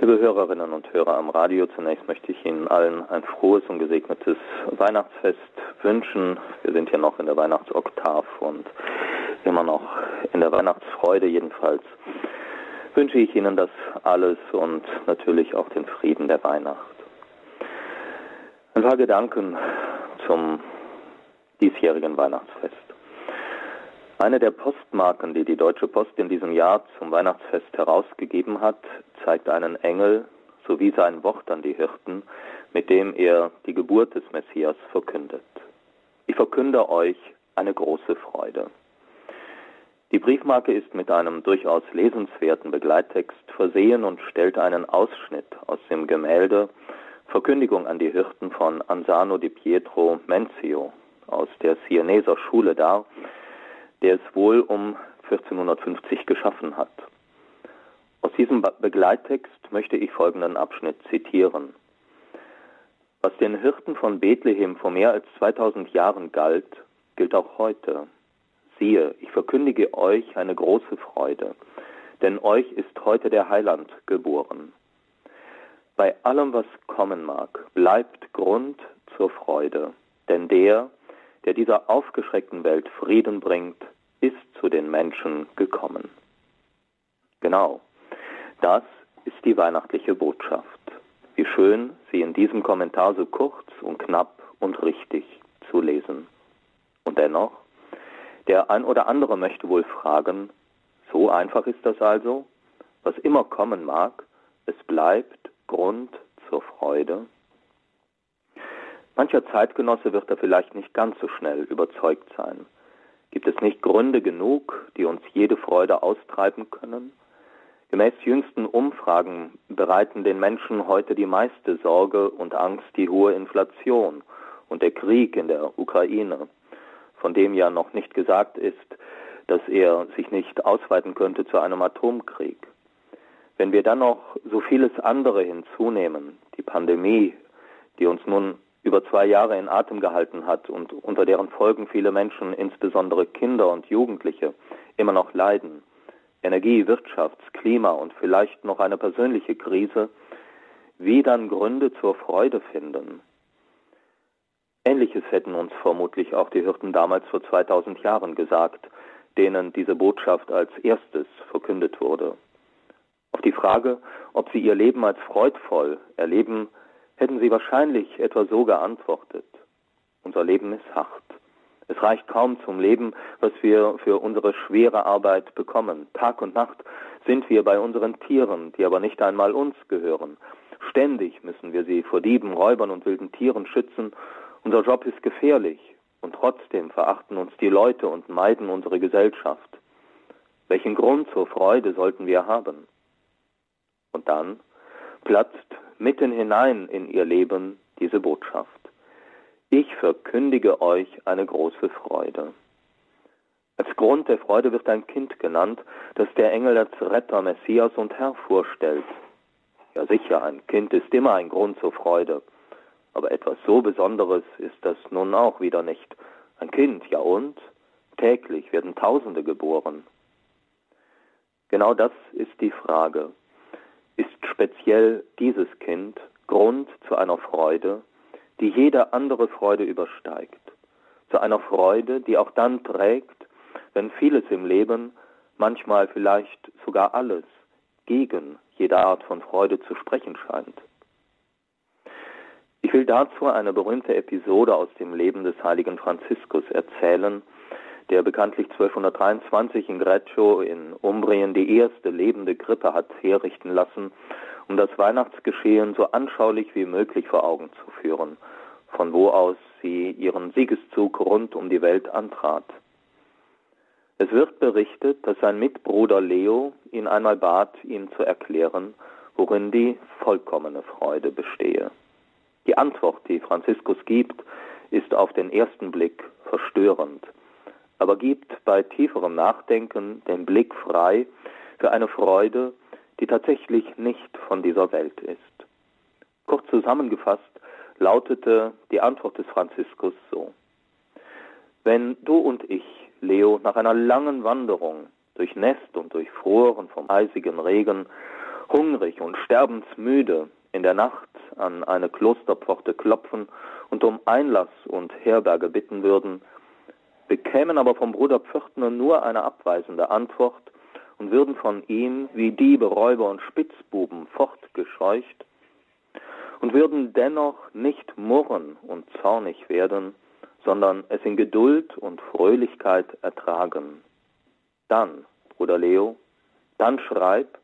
Liebe Hörerinnen und Hörer am Radio, zunächst möchte ich Ihnen allen ein frohes und gesegnetes Weihnachtsfest wünschen. Wir sind ja noch in der Weihnachtsoktav und immer noch in der Weihnachtsfreude jedenfalls. Wünsche ich Ihnen das alles und natürlich auch den Frieden der Weihnacht. Ein paar Gedanken zum diesjährigen Weihnachtsfest. Eine der Postmarken, die die Deutsche Post in diesem Jahr zum Weihnachtsfest herausgegeben hat, zeigt einen Engel sowie sein Wort an die Hirten, mit dem er die Geburt des Messias verkündet. Ich verkünde euch eine große Freude. Die Briefmarke ist mit einem durchaus lesenswerten Begleittext versehen und stellt einen Ausschnitt aus dem Gemälde Verkündigung an die Hirten von Ansano di Pietro Menzio aus der Sienneser Schule dar, der es wohl um 1450 geschaffen hat. Aus diesem Begleittext möchte ich folgenden Abschnitt zitieren. Was den Hirten von Bethlehem vor mehr als 2000 Jahren galt, gilt auch heute. Siehe, ich verkündige euch eine große Freude, denn euch ist heute der Heiland geboren. Bei allem, was kommen mag, bleibt Grund zur Freude, denn der, der dieser aufgeschreckten Welt Frieden bringt, ist zu den Menschen gekommen. Genau, das ist die weihnachtliche Botschaft. Wie schön, sie in diesem Kommentar so kurz und knapp und richtig zu lesen. Und dennoch, der ein oder andere möchte wohl fragen, so einfach ist das also? Was immer kommen mag, es bleibt Grund zur Freude. Mancher Zeitgenosse wird da vielleicht nicht ganz so schnell überzeugt sein. Gibt es nicht Gründe genug, die uns jede Freude austreiben können? Gemäß jüngsten Umfragen bereiten den Menschen heute die meiste Sorge und Angst die hohe Inflation und der Krieg in der Ukraine, von dem ja noch nicht gesagt ist, dass er sich nicht ausweiten könnte zu einem Atomkrieg. Wenn wir dann noch so vieles andere hinzunehmen, die Pandemie, die uns nun über zwei Jahre in Atem gehalten hat und unter deren Folgen viele Menschen, insbesondere Kinder und Jugendliche, immer noch leiden. Energie, Wirtschafts-, Klima und vielleicht noch eine persönliche Krise, wie dann Gründe zur Freude finden. Ähnliches hätten uns vermutlich auch die Hirten damals vor 2000 Jahren gesagt, denen diese Botschaft als erstes verkündet wurde. Auf die Frage, ob sie ihr Leben als freudvoll erleben, hätten sie wahrscheinlich etwa so geantwortet. Unser Leben ist hart. Es reicht kaum zum Leben, was wir für unsere schwere Arbeit bekommen. Tag und Nacht sind wir bei unseren Tieren, die aber nicht einmal uns gehören. Ständig müssen wir sie vor Dieben, Räubern und wilden Tieren schützen. Unser Job ist gefährlich und trotzdem verachten uns die Leute und meiden unsere Gesellschaft. Welchen Grund zur Freude sollten wir haben? Und dann platzt mitten hinein in ihr Leben diese Botschaft. Ich verkündige euch eine große Freude. Als Grund der Freude wird ein Kind genannt, das der Engel als Retter, Messias und Herr vorstellt. Ja sicher, ein Kind ist immer ein Grund zur Freude. Aber etwas so Besonderes ist das nun auch wieder nicht. Ein Kind, ja und? Täglich werden Tausende geboren. Genau das ist die Frage ist speziell dieses Kind Grund zu einer Freude, die jede andere Freude übersteigt, zu einer Freude, die auch dann trägt, wenn vieles im Leben, manchmal vielleicht sogar alles, gegen jede Art von Freude zu sprechen scheint. Ich will dazu eine berühmte Episode aus dem Leben des heiligen Franziskus erzählen, der bekanntlich 1223 in Greccio in Umbrien die erste lebende Krippe hat herrichten lassen, um das Weihnachtsgeschehen so anschaulich wie möglich vor Augen zu führen, von wo aus sie ihren Siegeszug rund um die Welt antrat. Es wird berichtet, dass sein Mitbruder Leo ihn einmal bat, ihm zu erklären, worin die vollkommene Freude bestehe. Die Antwort, die Franziskus gibt, ist auf den ersten Blick verstörend aber gibt bei tieferem Nachdenken den Blick frei für eine Freude, die tatsächlich nicht von dieser Welt ist. Kurz zusammengefasst lautete die Antwort des Franziskus so. Wenn du und ich, Leo, nach einer langen Wanderung, durch Nest und durchfroren vom eisigen Regen, hungrig und sterbensmüde in der Nacht an eine Klosterpforte klopfen und um Einlass und Herberge bitten würden, bekämen aber vom Bruder Pförtner nur eine abweisende Antwort und würden von ihm wie Diebe, Räuber und Spitzbuben fortgescheucht und würden dennoch nicht murren und zornig werden, sondern es in Geduld und Fröhlichkeit ertragen. Dann, Bruder Leo, dann schreib,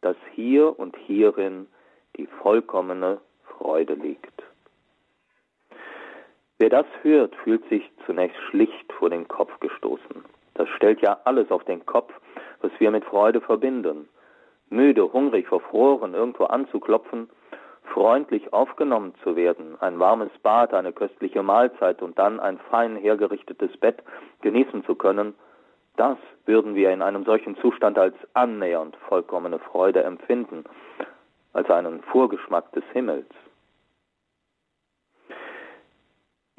dass hier und hierin die vollkommene Freude liegt. Wer das hört, fühlt sich zunächst schlicht vor den Kopf gestoßen. Das stellt ja alles auf den Kopf, was wir mit Freude verbinden. Müde, hungrig, verfroren, irgendwo anzuklopfen, freundlich aufgenommen zu werden, ein warmes Bad, eine köstliche Mahlzeit und dann ein fein hergerichtetes Bett genießen zu können, das würden wir in einem solchen Zustand als annähernd vollkommene Freude empfinden, als einen Vorgeschmack des Himmels.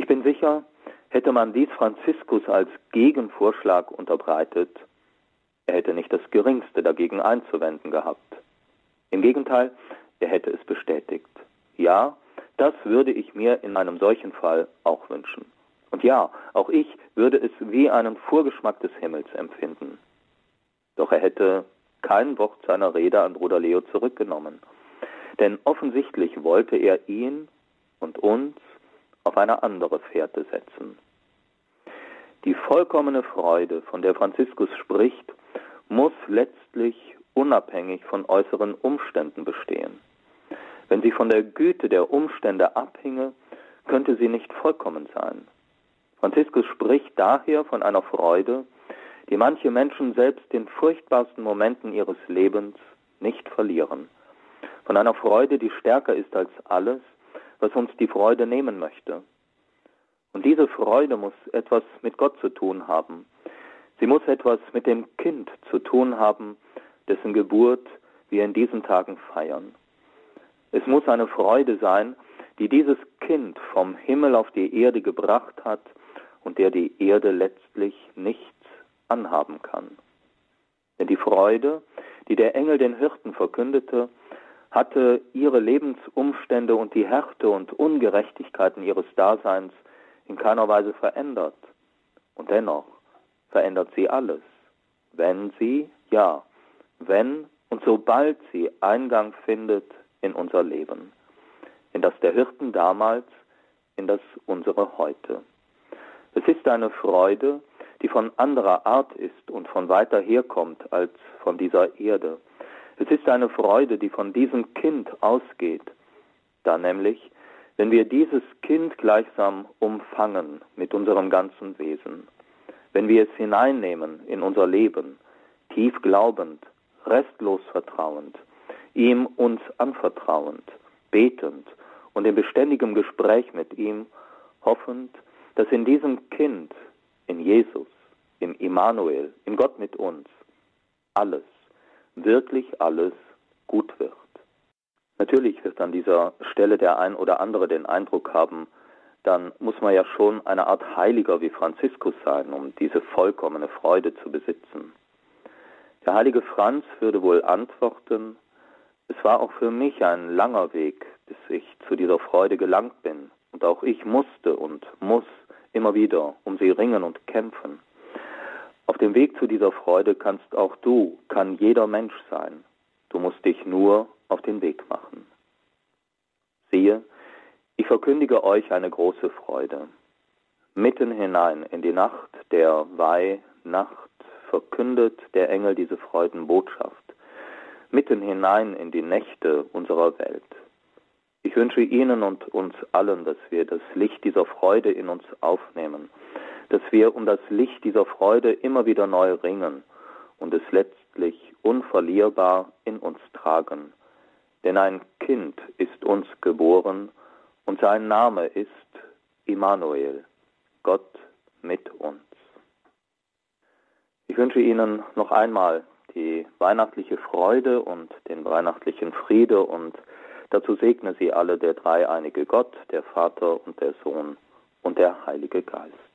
Ich bin sicher, hätte man dies Franziskus als Gegenvorschlag unterbreitet, er hätte nicht das geringste dagegen einzuwenden gehabt. Im Gegenteil, er hätte es bestätigt. Ja, das würde ich mir in einem solchen Fall auch wünschen. Und ja, auch ich würde es wie einen Vorgeschmack des Himmels empfinden. Doch er hätte kein Wort seiner Rede an Bruder Leo zurückgenommen. Denn offensichtlich wollte er ihn und uns auf eine andere Fährte setzen. Die vollkommene Freude, von der Franziskus spricht, muss letztlich unabhängig von äußeren Umständen bestehen. Wenn sie von der Güte der Umstände abhinge, könnte sie nicht vollkommen sein. Franziskus spricht daher von einer Freude, die manche Menschen selbst in furchtbarsten Momenten ihres Lebens nicht verlieren. Von einer Freude, die stärker ist als alles, was uns die Freude nehmen möchte. Und diese Freude muss etwas mit Gott zu tun haben. Sie muss etwas mit dem Kind zu tun haben, dessen Geburt wir in diesen Tagen feiern. Es muss eine Freude sein, die dieses Kind vom Himmel auf die Erde gebracht hat und der die Erde letztlich nichts anhaben kann. Denn die Freude, die der Engel den Hirten verkündete, hatte ihre Lebensumstände und die Härte und Ungerechtigkeiten ihres Daseins in keiner Weise verändert. Und dennoch verändert sie alles, wenn sie, ja, wenn und sobald sie Eingang findet in unser Leben, in das der Hirten damals, in das unsere heute. Es ist eine Freude, die von anderer Art ist und von weiter herkommt als von dieser Erde. Es ist eine Freude, die von diesem Kind ausgeht, da nämlich, wenn wir dieses Kind gleichsam umfangen mit unserem ganzen Wesen, wenn wir es hineinnehmen in unser Leben, tief glaubend, restlos vertrauend, ihm uns anvertrauend, betend und in beständigem Gespräch mit ihm, hoffend, dass in diesem Kind, in Jesus, im Immanuel, in Gott mit uns, alles, wirklich alles gut wird. Natürlich wird an dieser Stelle der ein oder andere den Eindruck haben, dann muss man ja schon eine Art Heiliger wie Franziskus sein, um diese vollkommene Freude zu besitzen. Der heilige Franz würde wohl antworten, es war auch für mich ein langer Weg, bis ich zu dieser Freude gelangt bin, und auch ich musste und muss immer wieder um sie ringen und kämpfen. Auf dem Weg zu dieser Freude kannst auch du, kann jeder Mensch sein. Du musst dich nur auf den Weg machen. Siehe, ich verkündige euch eine große Freude. Mitten hinein in die Nacht der Weihnacht verkündet der Engel diese Freudenbotschaft. Mitten hinein in die Nächte unserer Welt. Ich wünsche Ihnen und uns allen, dass wir das Licht dieser Freude in uns aufnehmen, dass wir um das Licht dieser Freude immer wieder neu ringen und es letztlich unverlierbar in uns tragen. Denn ein Kind ist uns geboren und sein Name ist Immanuel, Gott mit uns. Ich wünsche Ihnen noch einmal die weihnachtliche Freude und den weihnachtlichen Friede und dazu segne Sie alle der dreieinige Gott, der Vater und der Sohn und der Heilige Geist.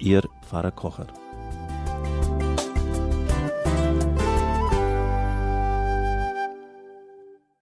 Ihr Pfarrer Kocher.